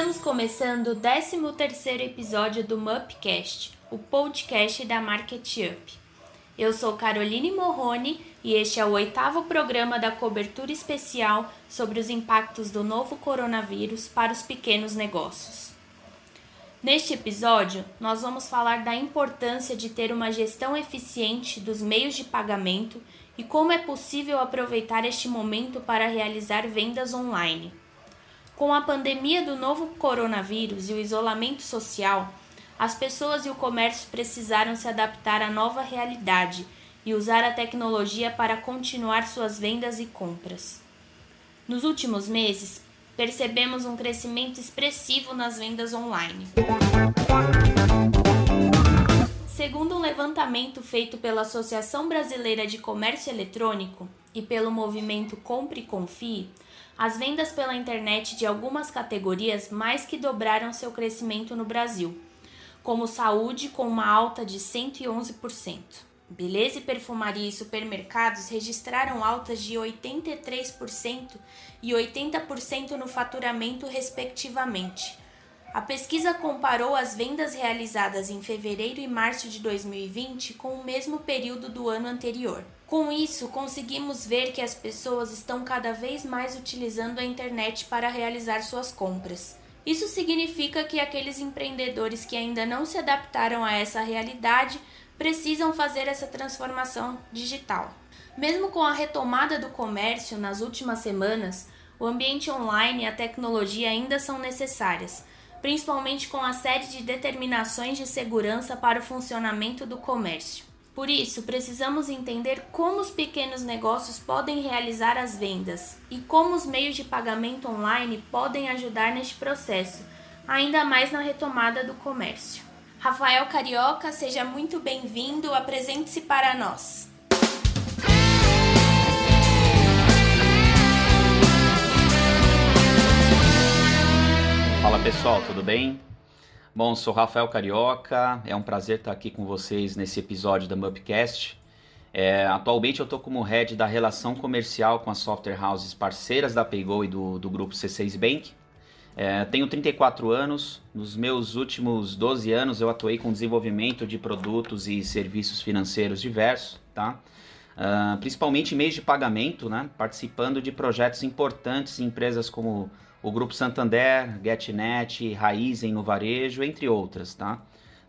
Estamos começando o 13º episódio do Mupcast, o podcast da Market Up. Eu sou Caroline Morrone e este é o oitavo programa da cobertura especial sobre os impactos do novo coronavírus para os pequenos negócios. Neste episódio, nós vamos falar da importância de ter uma gestão eficiente dos meios de pagamento e como é possível aproveitar este momento para realizar vendas online. Com a pandemia do novo coronavírus e o isolamento social, as pessoas e o comércio precisaram se adaptar à nova realidade e usar a tecnologia para continuar suas vendas e compras. Nos últimos meses, percebemos um crescimento expressivo nas vendas online. Segundo um levantamento feito pela Associação Brasileira de Comércio Eletrônico e pelo movimento Compre e Confie, as vendas pela internet de algumas categorias mais que dobraram seu crescimento no Brasil, como saúde, com uma alta de 111%. Beleza e perfumaria e supermercados registraram altas de 83% e 80% no faturamento, respectivamente a pesquisa comparou as vendas realizadas em fevereiro e março de 2020 com o mesmo período do ano anterior. Com isso, conseguimos ver que as pessoas estão cada vez mais utilizando a internet para realizar suas compras. Isso significa que aqueles empreendedores que ainda não se adaptaram a essa realidade precisam fazer essa transformação digital. Mesmo com a retomada do comércio nas últimas semanas, o ambiente online e a tecnologia ainda são necessárias principalmente com a série de determinações de segurança para o funcionamento do comércio. Por isso, precisamos entender como os pequenos negócios podem realizar as vendas e como os meios de pagamento online podem ajudar neste processo, ainda mais na retomada do comércio. Rafael Carioca, seja muito bem-vindo, apresente-se para nós. Fala pessoal, tudo bem? Bom, sou Rafael Carioca, é um prazer estar aqui com vocês nesse episódio da Mupcast. É, atualmente eu estou como head da relação comercial com as software houses parceiras da Paygo e do, do grupo C6 Bank. É, tenho 34 anos, nos meus últimos 12 anos eu atuei com desenvolvimento de produtos e serviços financeiros diversos, tá? Uh, principalmente em meios de pagamento, né? participando de projetos importantes em empresas como o Grupo Santander, GetNet, Raizen no varejo, entre outras, tá?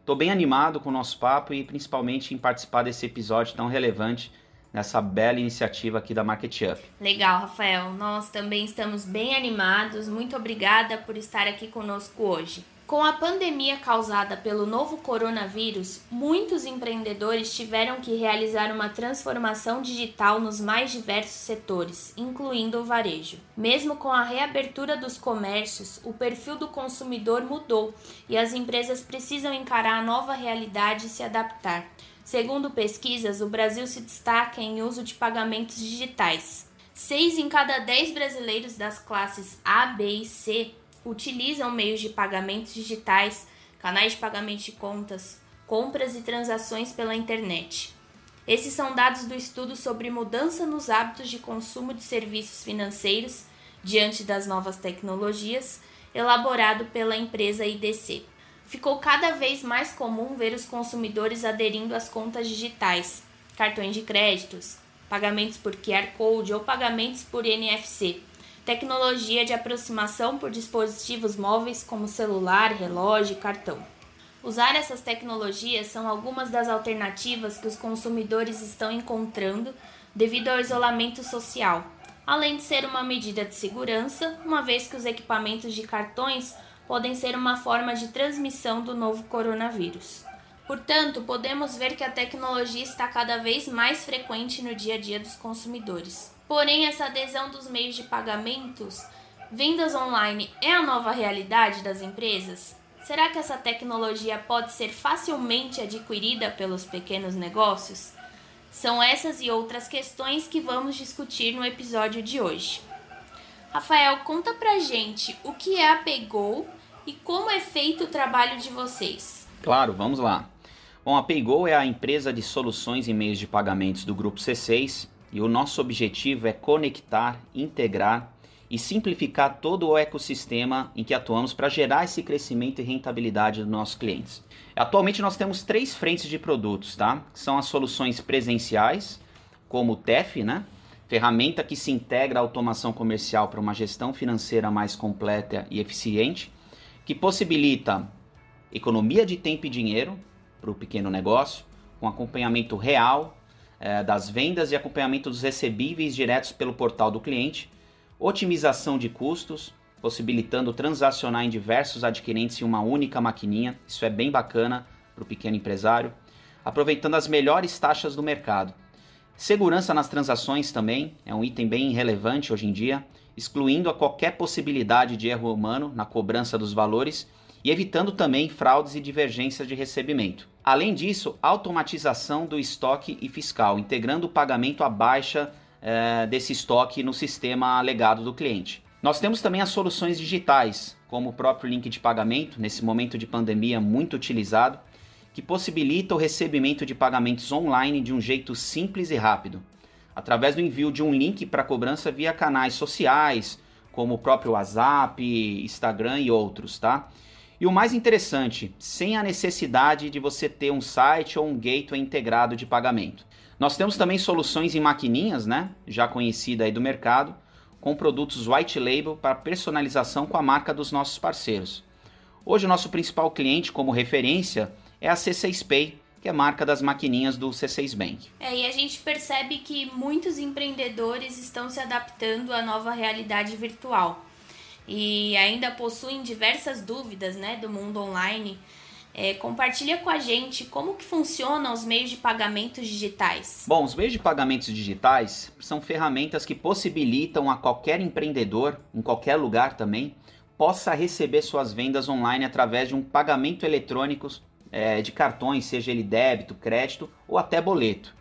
Tô bem animado com o nosso papo e principalmente em participar desse episódio tão relevante nessa bela iniciativa aqui da Market Up. Legal, Rafael. Nós também estamos bem animados. Muito obrigada por estar aqui conosco hoje. Com a pandemia causada pelo novo coronavírus, muitos empreendedores tiveram que realizar uma transformação digital nos mais diversos setores, incluindo o varejo. Mesmo com a reabertura dos comércios, o perfil do consumidor mudou e as empresas precisam encarar a nova realidade e se adaptar. Segundo pesquisas, o Brasil se destaca em uso de pagamentos digitais. Seis em cada dez brasileiros das classes A, B e C utilizam meios de pagamentos digitais, canais de pagamento de contas, compras e transações pela internet. Esses são dados do estudo sobre mudança nos hábitos de consumo de serviços financeiros diante das novas tecnologias, elaborado pela empresa IDC. Ficou cada vez mais comum ver os consumidores aderindo às contas digitais, cartões de créditos, pagamentos por QR Code ou pagamentos por NFC tecnologia de aproximação por dispositivos móveis como celular, relógio e cartão. Usar essas tecnologias são algumas das alternativas que os consumidores estão encontrando devido ao isolamento social, além de ser uma medida de segurança, uma vez que os equipamentos de cartões podem ser uma forma de transmissão do novo coronavírus. Portanto, podemos ver que a tecnologia está cada vez mais frequente no dia a dia dos consumidores. Porém, essa adesão dos meios de pagamentos, vendas online, é a nova realidade das empresas? Será que essa tecnologia pode ser facilmente adquirida pelos pequenos negócios? São essas e outras questões que vamos discutir no episódio de hoje. Rafael, conta pra gente o que é a Paygo e como é feito o trabalho de vocês. Claro, vamos lá. Bom, a Paygo é a empresa de soluções e meios de pagamentos do grupo C6 e o nosso objetivo é conectar, integrar e simplificar todo o ecossistema em que atuamos para gerar esse crescimento e rentabilidade dos nossos clientes. Atualmente nós temos três frentes de produtos, tá? São as soluções presenciais, como o TEF, né? Ferramenta que se integra à automação comercial para uma gestão financeira mais completa e eficiente, que possibilita economia de tempo e dinheiro para o pequeno negócio, com acompanhamento real eh, das vendas e acompanhamento dos recebíveis diretos pelo portal do cliente, otimização de custos, possibilitando transacionar em diversos adquirentes em uma única maquininha, isso é bem bacana para o pequeno empresário, aproveitando as melhores taxas do mercado. Segurança nas transações também é um item bem relevante hoje em dia, excluindo a qualquer possibilidade de erro humano na cobrança dos valores e evitando também fraudes e divergências de recebimento. Além disso, automatização do estoque e fiscal, integrando o pagamento à baixa é, desse estoque no sistema legado do cliente. Nós temos também as soluções digitais, como o próprio link de pagamento, nesse momento de pandemia muito utilizado, que possibilita o recebimento de pagamentos online de um jeito simples e rápido, através do envio de um link para cobrança via canais sociais, como o próprio WhatsApp, Instagram e outros, tá? E o mais interessante, sem a necessidade de você ter um site ou um gateway integrado de pagamento. Nós temos também soluções em maquininhas, né? Já conhecida aí do mercado, com produtos white label para personalização com a marca dos nossos parceiros. Hoje o nosso principal cliente como referência é a C6 Pay, que é a marca das maquininhas do C6 Bank. É, e a gente percebe que muitos empreendedores estão se adaptando à nova realidade virtual e ainda possuem diversas dúvidas né, do mundo online é, compartilha com a gente como que funcionam os meios de pagamentos digitais. Bom, os meios de pagamentos digitais são ferramentas que possibilitam a qualquer empreendedor, em qualquer lugar também, possa receber suas vendas online através de um pagamento eletrônico é, de cartões, seja ele débito, crédito ou até boleto.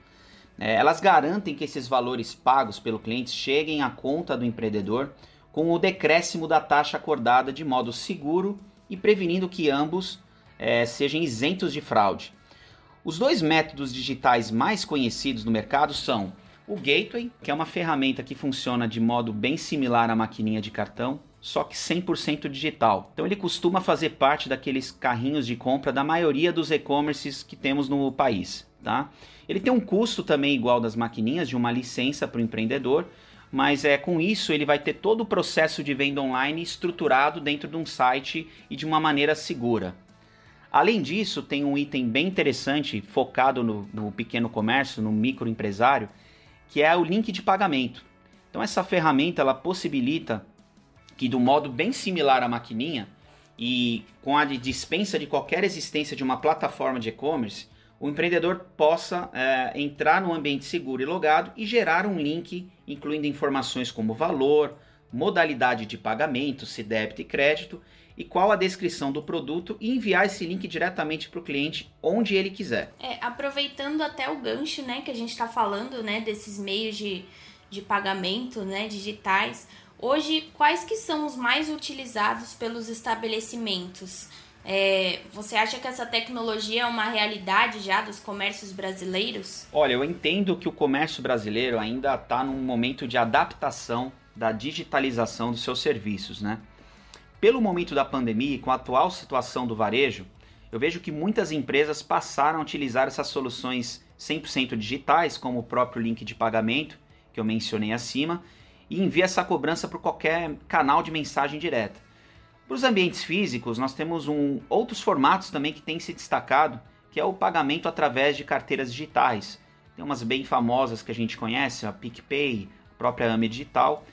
É, elas garantem que esses valores pagos pelo cliente cheguem à conta do empreendedor com o decréscimo da taxa acordada de modo seguro e prevenindo que ambos é, sejam isentos de fraude. Os dois métodos digitais mais conhecidos no mercado são o Gateway, que é uma ferramenta que funciona de modo bem similar à maquininha de cartão, só que 100% digital. Então ele costuma fazer parte daqueles carrinhos de compra da maioria dos e-commerces que temos no país. Tá? Ele tem um custo também igual das maquininhas, de uma licença para o empreendedor, mas é com isso ele vai ter todo o processo de venda online estruturado dentro de um site e de uma maneira segura. Além disso, tem um item bem interessante focado no, no pequeno comércio, no microempresário, que é o link de pagamento. Então essa ferramenta ela possibilita que do modo bem similar à maquininha e com a dispensa de qualquer existência de uma plataforma de e-commerce, o empreendedor possa é, entrar no ambiente seguro e logado e gerar um link incluindo informações como valor, modalidade de pagamento, se débito e crédito, e qual a descrição do produto e enviar esse link diretamente para o cliente onde ele quiser. É, aproveitando até o gancho, né, que a gente está falando, né, desses meios de, de pagamento, né, digitais. Hoje, quais que são os mais utilizados pelos estabelecimentos? É, você acha que essa tecnologia é uma realidade já dos comércios brasileiros? Olha, eu entendo que o comércio brasileiro ainda está num momento de adaptação da digitalização dos seus serviços, né? Pelo momento da pandemia e com a atual situação do varejo, eu vejo que muitas empresas passaram a utilizar essas soluções 100% digitais, como o próprio link de pagamento, que eu mencionei acima, e envia essa cobrança por qualquer canal de mensagem direta. Para os ambientes físicos, nós temos um, outros formatos também que têm se destacado, que é o pagamento através de carteiras digitais. Tem umas bem famosas que a gente conhece, a PicPay, a própria AME Digital,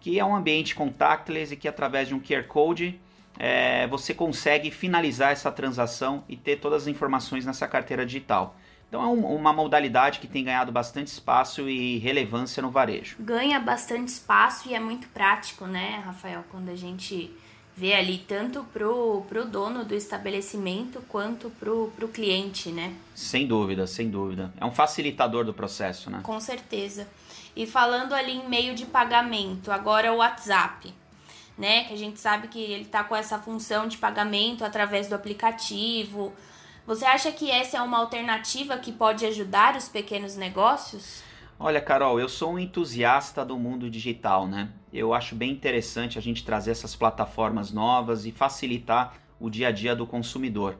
que é um ambiente contactless e que através de um QR Code é, você consegue finalizar essa transação e ter todas as informações nessa carteira digital. Então é um, uma modalidade que tem ganhado bastante espaço e relevância no varejo. Ganha bastante espaço e é muito prático, né, Rafael, quando a gente vê ali tanto pro, pro dono do estabelecimento quanto pro, pro cliente, né? Sem dúvida, sem dúvida. É um facilitador do processo, né? Com certeza. E falando ali em meio de pagamento, agora o WhatsApp, né? Que a gente sabe que ele tá com essa função de pagamento através do aplicativo. Você acha que essa é uma alternativa que pode ajudar os pequenos negócios? Olha, Carol, eu sou um entusiasta do mundo digital, né? Eu acho bem interessante a gente trazer essas plataformas novas e facilitar o dia a dia do consumidor.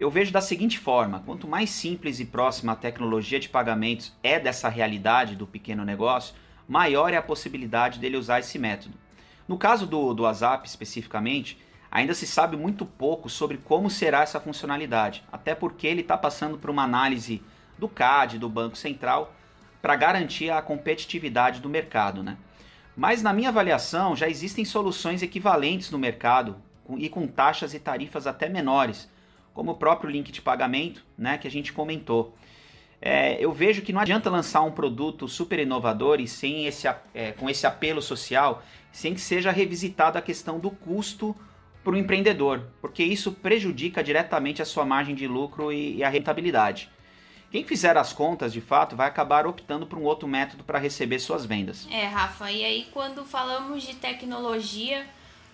Eu vejo da seguinte forma: quanto mais simples e próxima a tecnologia de pagamentos é dessa realidade do pequeno negócio, maior é a possibilidade dele usar esse método. No caso do, do WhatsApp especificamente, ainda se sabe muito pouco sobre como será essa funcionalidade, até porque ele está passando por uma análise do CAD, do Banco Central, para garantir a competitividade do mercado. Né? Mas, na minha avaliação, já existem soluções equivalentes no mercado e com taxas e tarifas até menores, como o próprio link de pagamento né, que a gente comentou. É, eu vejo que não adianta lançar um produto super inovador e sem esse, é, com esse apelo social, sem que seja revisitado a questão do custo para o empreendedor, porque isso prejudica diretamente a sua margem de lucro e, e a rentabilidade. Quem fizer as contas, de fato, vai acabar optando por um outro método para receber suas vendas. É, Rafa, e aí quando falamos de tecnologia,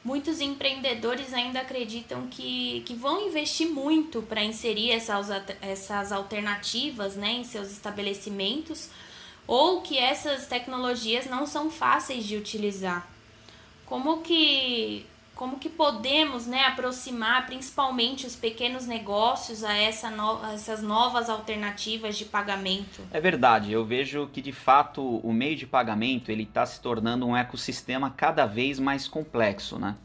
muitos empreendedores ainda acreditam que, que vão investir muito para inserir essas, essas alternativas né, em seus estabelecimentos ou que essas tecnologias não são fáceis de utilizar. Como que como que podemos né, aproximar principalmente os pequenos negócios a, essa no, a essas novas alternativas de pagamento? É verdade, eu vejo que de fato o meio de pagamento ele está se tornando um ecossistema cada vez mais complexo. Né?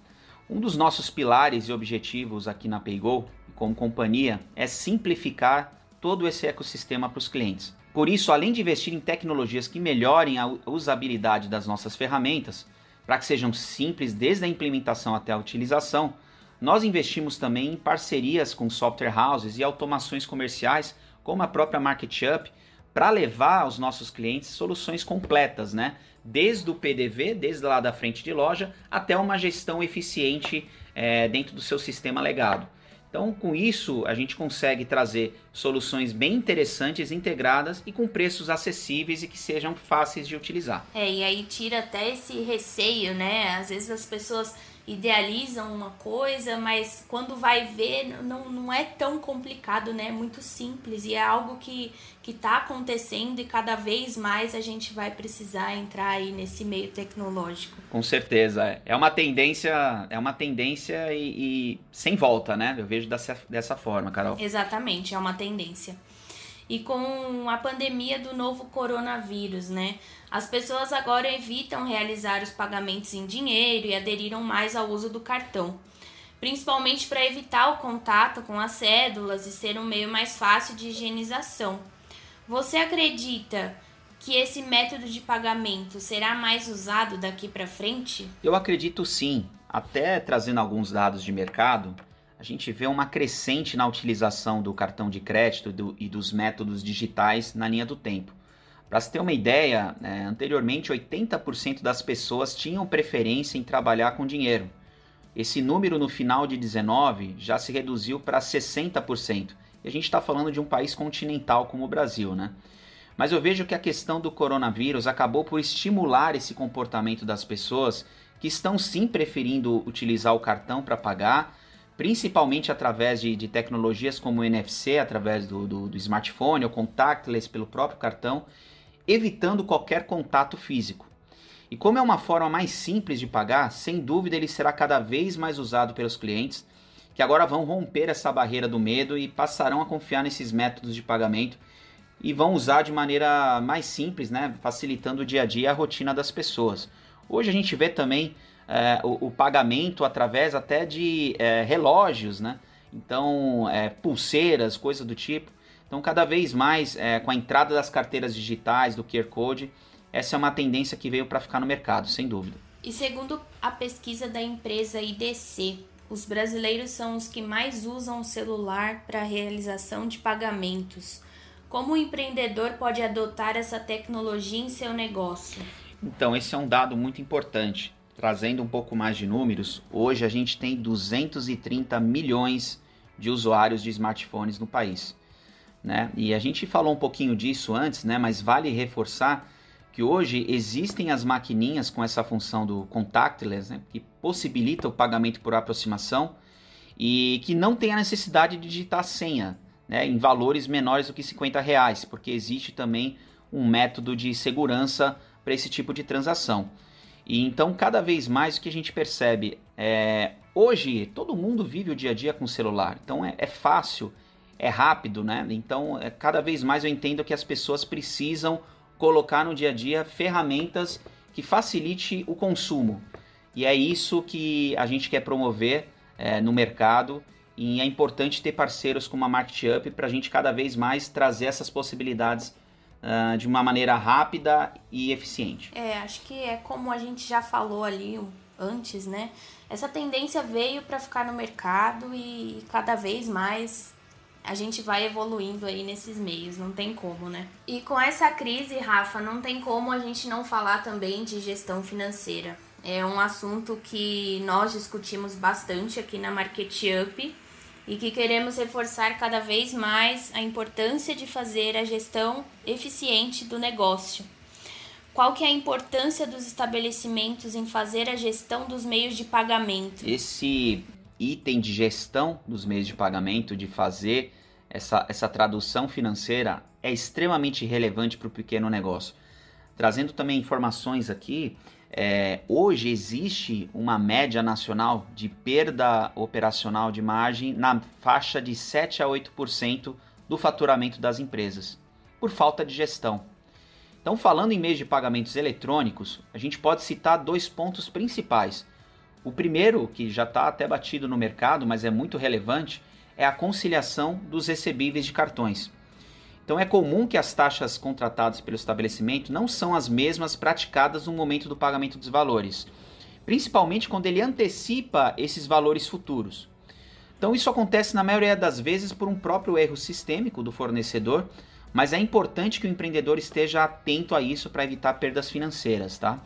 Um dos nossos pilares e objetivos aqui na PayGo, como companhia, é simplificar todo esse ecossistema para os clientes. Por isso, além de investir em tecnologias que melhorem a usabilidade das nossas ferramentas, para que sejam simples desde a implementação até a utilização, nós investimos também em parcerias com software houses e automações comerciais, como a própria MarketUp, para levar aos nossos clientes soluções completas, né? Desde o PDV, desde lá da frente de loja, até uma gestão eficiente é, dentro do seu sistema legado. Então, com isso, a gente consegue trazer soluções bem interessantes, integradas e com preços acessíveis e que sejam fáceis de utilizar. É, e aí tira até esse receio, né? Às vezes as pessoas idealizam uma coisa, mas quando vai ver não, não é tão complicado, né? É muito simples e é algo que que está acontecendo e cada vez mais a gente vai precisar entrar aí nesse meio tecnológico. Com certeza, é, é uma tendência, é uma tendência e, e sem volta, né? Eu vejo dessa, dessa forma, Carol. Exatamente, é uma tendência e com a pandemia do novo coronavírus, né? As pessoas agora evitam realizar os pagamentos em dinheiro e aderiram mais ao uso do cartão, principalmente para evitar o contato com as cédulas e ser um meio mais fácil de higienização. Você acredita que esse método de pagamento será mais usado daqui para frente? Eu acredito sim. Até trazendo alguns dados de mercado, gente vê uma crescente na utilização do cartão de crédito do, e dos métodos digitais na linha do tempo. Para se ter uma ideia, né, anteriormente 80% das pessoas tinham preferência em trabalhar com dinheiro. Esse número no final de 19 já se reduziu para 60%. E a gente está falando de um país continental como o Brasil, né? Mas eu vejo que a questão do coronavírus acabou por estimular esse comportamento das pessoas que estão sim preferindo utilizar o cartão para pagar principalmente através de, de tecnologias como o NFC, através do, do, do smartphone ou contactless pelo próprio cartão, evitando qualquer contato físico. E como é uma forma mais simples de pagar, sem dúvida ele será cada vez mais usado pelos clientes, que agora vão romper essa barreira do medo e passarão a confiar nesses métodos de pagamento e vão usar de maneira mais simples, né, facilitando o dia a dia a rotina das pessoas. Hoje a gente vê também é, o, o, pagamento através até de é, relógios, né? Então, é, pulseiras, coisas do tipo. Então, cada vez mais, é, com a entrada das carteiras digitais, do QR Code, essa é uma tendência que veio para ficar no mercado, sem dúvida. E segundo a pesquisa da empresa IDC, os brasileiros são os que mais usam o celular para a realização de pagamentos. Como o empreendedor pode adotar essa tecnologia em seu negócio? Então, esse é um dado muito importante. Trazendo um pouco mais de números, hoje a gente tem 230 milhões de usuários de smartphones no país. Né? E a gente falou um pouquinho disso antes, né? mas vale reforçar que hoje existem as maquininhas com essa função do contactless, né? que possibilita o pagamento por aproximação e que não tem a necessidade de digitar senha né? em valores menores do que 50 reais, porque existe também um método de segurança para esse tipo de transação. E então, cada vez mais o que a gente percebe é hoje todo mundo vive o dia a dia com celular, então é, é fácil, é rápido, né? Então, é, cada vez mais eu entendo que as pessoas precisam colocar no dia a dia ferramentas que facilite o consumo. E é isso que a gente quer promover é, no mercado. E é importante ter parceiros como a Market Up para a gente cada vez mais trazer essas possibilidades uh, de uma maneira rápida e eficiente. É, acho que é como a gente já falou ali antes, né? Essa tendência veio para ficar no mercado e cada vez mais a gente vai evoluindo aí nesses meios, não tem como, né? E com essa crise, Rafa, não tem como a gente não falar também de gestão financeira. É um assunto que nós discutimos bastante aqui na Market Up e que queremos reforçar cada vez mais a importância de fazer a gestão eficiente do negócio. Qual que é a importância dos estabelecimentos em fazer a gestão dos meios de pagamento? Esse item de gestão dos meios de pagamento, de fazer essa, essa tradução financeira, é extremamente relevante para o pequeno negócio. Trazendo também informações aqui, é, hoje existe uma média nacional de perda operacional de margem na faixa de 7 a 8% do faturamento das empresas, por falta de gestão. Então, falando em meios de pagamentos eletrônicos, a gente pode citar dois pontos principais. O primeiro, que já está até batido no mercado, mas é muito relevante, é a conciliação dos recebíveis de cartões. Então é comum que as taxas contratadas pelo estabelecimento não são as mesmas praticadas no momento do pagamento dos valores, principalmente quando ele antecipa esses valores futuros. Então isso acontece na maioria das vezes por um próprio erro sistêmico do fornecedor, mas é importante que o empreendedor esteja atento a isso para evitar perdas financeiras, tá?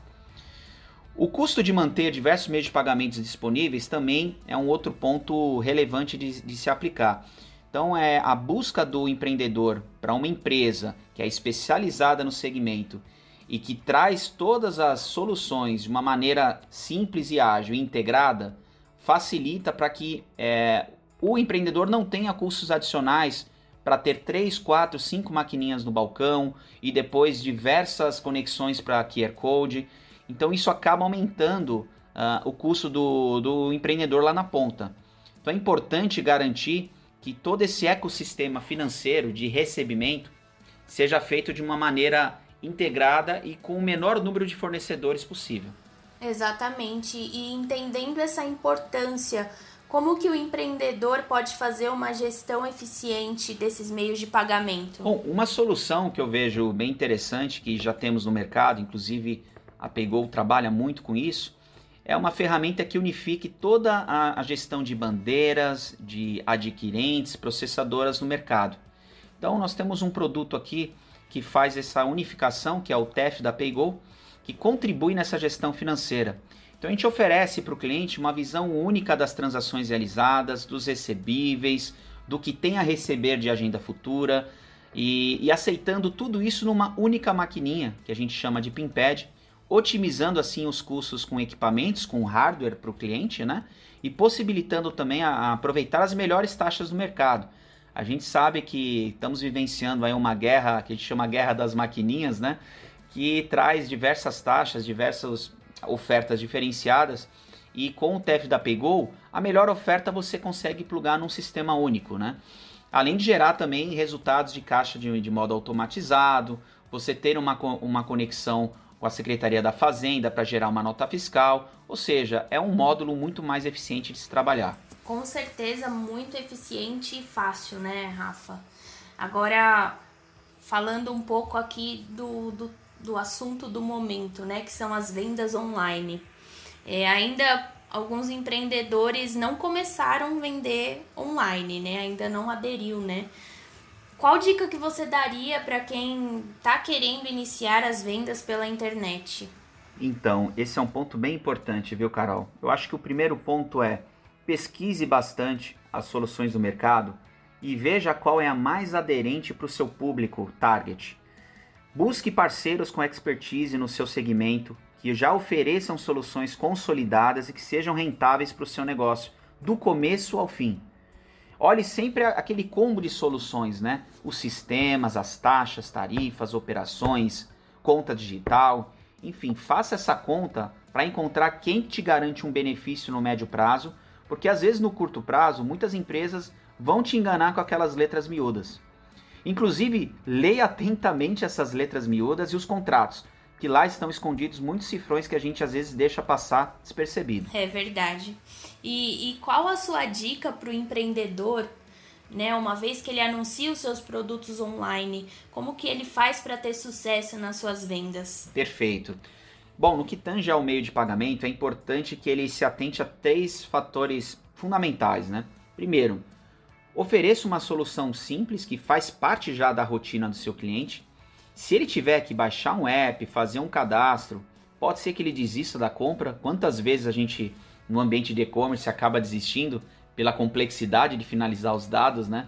O custo de manter diversos meios de pagamentos disponíveis também é um outro ponto relevante de, de se aplicar. Então, é a busca do empreendedor para uma empresa que é especializada no segmento e que traz todas as soluções de uma maneira simples e ágil e integrada, facilita para que é, o empreendedor não tenha custos adicionais para ter 3, 4, 5 maquininhas no balcão e depois diversas conexões para QR Code. Então isso acaba aumentando uh, o custo do, do empreendedor lá na ponta. Então é importante garantir que todo esse ecossistema financeiro de recebimento seja feito de uma maneira integrada e com o menor número de fornecedores possível. Exatamente. E entendendo essa importância, como que o empreendedor pode fazer uma gestão eficiente desses meios de pagamento? Bom, uma solução que eu vejo bem interessante, que já temos no mercado, inclusive a Paygo trabalha muito com isso, é uma ferramenta que unifique toda a, a gestão de bandeiras, de adquirentes, processadoras no mercado. Então nós temos um produto aqui que faz essa unificação, que é o TEF da Paygo, que contribui nessa gestão financeira. Então a gente oferece para o cliente uma visão única das transações realizadas, dos recebíveis, do que tem a receber de agenda futura e, e aceitando tudo isso numa única maquininha que a gente chama de PinPad, otimizando assim os custos com equipamentos, com hardware para o cliente, né? E possibilitando também a, a, aproveitar as melhores taxas do mercado. A gente sabe que estamos vivenciando aí uma guerra que a gente chama guerra das maquininhas, né? Que traz diversas taxas, diversas ofertas diferenciadas. E com o TEF da Paygo, a melhor oferta você consegue plugar num sistema único, né? Além de gerar também resultados de caixa de, de modo automatizado, você ter uma, uma conexão com a Secretaria da Fazenda para gerar uma nota fiscal, ou seja, é um módulo muito mais eficiente de se trabalhar. Com certeza, muito eficiente e fácil, né, Rafa? Agora, falando um pouco aqui do, do, do assunto do momento, né, que são as vendas online. É, ainda alguns empreendedores não começaram a vender online, né? Ainda não aderiu, né? Qual dica que você daria para quem está querendo iniciar as vendas pela internet? Então, esse é um ponto bem importante, viu, Carol? Eu acho que o primeiro ponto é pesquise bastante as soluções do mercado e veja qual é a mais aderente para o seu público target. Busque parceiros com expertise no seu segmento que já ofereçam soluções consolidadas e que sejam rentáveis para o seu negócio, do começo ao fim. Olhe sempre aquele combo de soluções, né? Os sistemas, as taxas, tarifas, operações, conta digital, enfim, faça essa conta para encontrar quem te garante um benefício no médio prazo, porque às vezes no curto prazo muitas empresas vão te enganar com aquelas letras miúdas. Inclusive, leia atentamente essas letras miúdas e os contratos, que lá estão escondidos muitos cifrões que a gente às vezes deixa passar despercebido. É verdade. E, e qual a sua dica para o empreendedor, né? Uma vez que ele anuncia os seus produtos online, como que ele faz para ter sucesso nas suas vendas? Perfeito. Bom, no que tange ao meio de pagamento, é importante que ele se atente a três fatores fundamentais, né? Primeiro, ofereça uma solução simples que faz parte já da rotina do seu cliente se ele tiver que baixar um app, fazer um cadastro, pode ser que ele desista da compra. Quantas vezes a gente, no ambiente de e-commerce, acaba desistindo pela complexidade de finalizar os dados, né?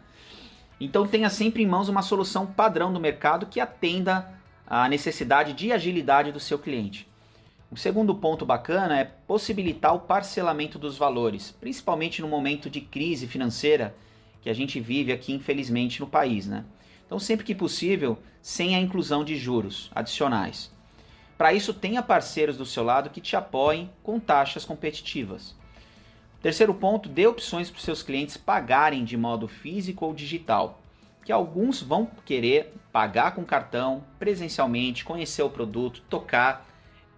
Então tenha sempre em mãos uma solução padrão do mercado que atenda à necessidade de agilidade do seu cliente. O segundo ponto bacana é possibilitar o parcelamento dos valores, principalmente no momento de crise financeira que a gente vive aqui, infelizmente, no país, né? Então, sempre que possível, sem a inclusão de juros adicionais. Para isso, tenha parceiros do seu lado que te apoiem com taxas competitivas. Terceiro ponto, dê opções para os seus clientes pagarem de modo físico ou digital, que alguns vão querer pagar com cartão, presencialmente, conhecer o produto, tocar.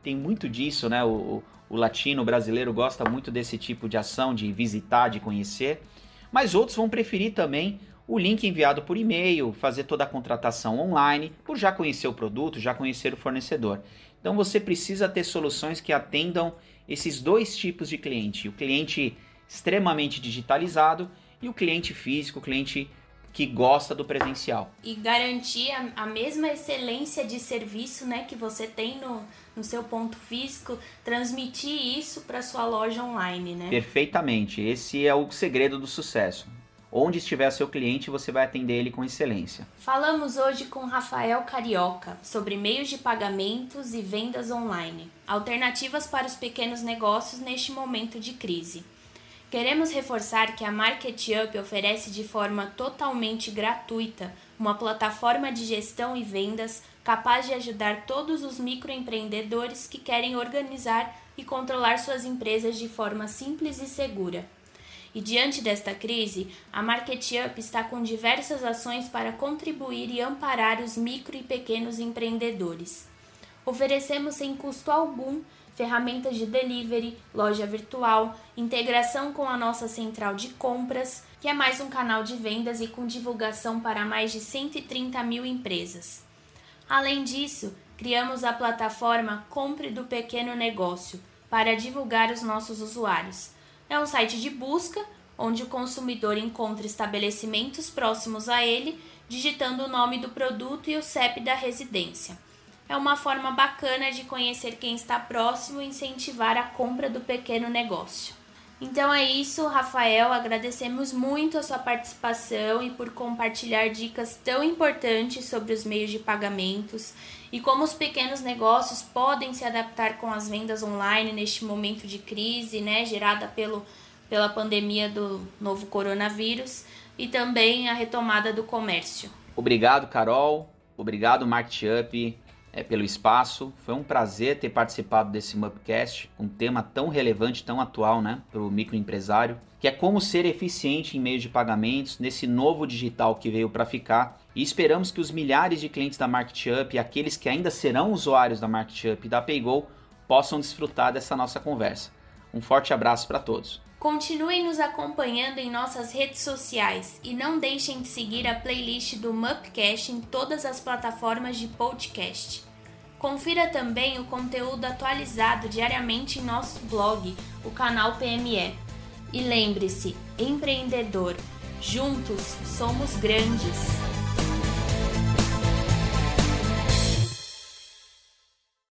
Tem muito disso, né? O, o latino o brasileiro gosta muito desse tipo de ação, de visitar, de conhecer. Mas outros vão preferir também o link enviado por e-mail, fazer toda a contratação online, por já conhecer o produto, já conhecer o fornecedor. Então você precisa ter soluções que atendam esses dois tipos de cliente: o cliente extremamente digitalizado e o cliente físico, o cliente que gosta do presencial. E garantir a, a, mesma excelência de serviço né, que você tem no, no seu ponto físico, transmitir isso para sua loja online, né? Perfeitamente. Esse é o segredo do sucesso. Onde estiver seu cliente, você vai atender ele com excelência. Falamos hoje com Rafael Carioca sobre meios de pagamentos e vendas online, alternativas para os pequenos negócios neste momento de crise. Queremos reforçar que a MarketUp oferece de forma totalmente gratuita uma plataforma de gestão e vendas capaz de ajudar todos os microempreendedores que querem organizar e controlar suas empresas de forma simples e segura. E diante desta crise, a MarketUp está com diversas ações para contribuir e amparar os micro e pequenos empreendedores. Oferecemos sem custo algum ferramentas de delivery, loja virtual, integração com a nossa central de compras, que é mais um canal de vendas e com divulgação para mais de 130 mil empresas. Além disso, criamos a plataforma Compre do Pequeno Negócio para divulgar os nossos usuários é um site de busca onde o consumidor encontra estabelecimentos próximos a ele, digitando o nome do produto e o CEP da residência. É uma forma bacana de conhecer quem está próximo e incentivar a compra do pequeno negócio. Então é isso, Rafael. Agradecemos muito a sua participação e por compartilhar dicas tão importantes sobre os meios de pagamentos e como os pequenos negócios podem se adaptar com as vendas online neste momento de crise, né, gerada pelo, pela pandemia do novo coronavírus e também a retomada do comércio. Obrigado, Carol. Obrigado, MarketUp é, pelo espaço. Foi um prazer ter participado desse Mupcast, um tema tão relevante, tão atual né, para o microempresário, que é como ser eficiente em meio de pagamentos nesse novo digital que veio para ficar. E esperamos que os milhares de clientes da MarketUp e aqueles que ainda serão usuários da MarketUp e da PayGo possam desfrutar dessa nossa conversa. Um forte abraço para todos. Continuem nos acompanhando em nossas redes sociais e não deixem de seguir a playlist do Mupcast em todas as plataformas de podcast. Confira também o conteúdo atualizado diariamente em nosso blog, o canal PME. E lembre-se, empreendedor, juntos somos grandes!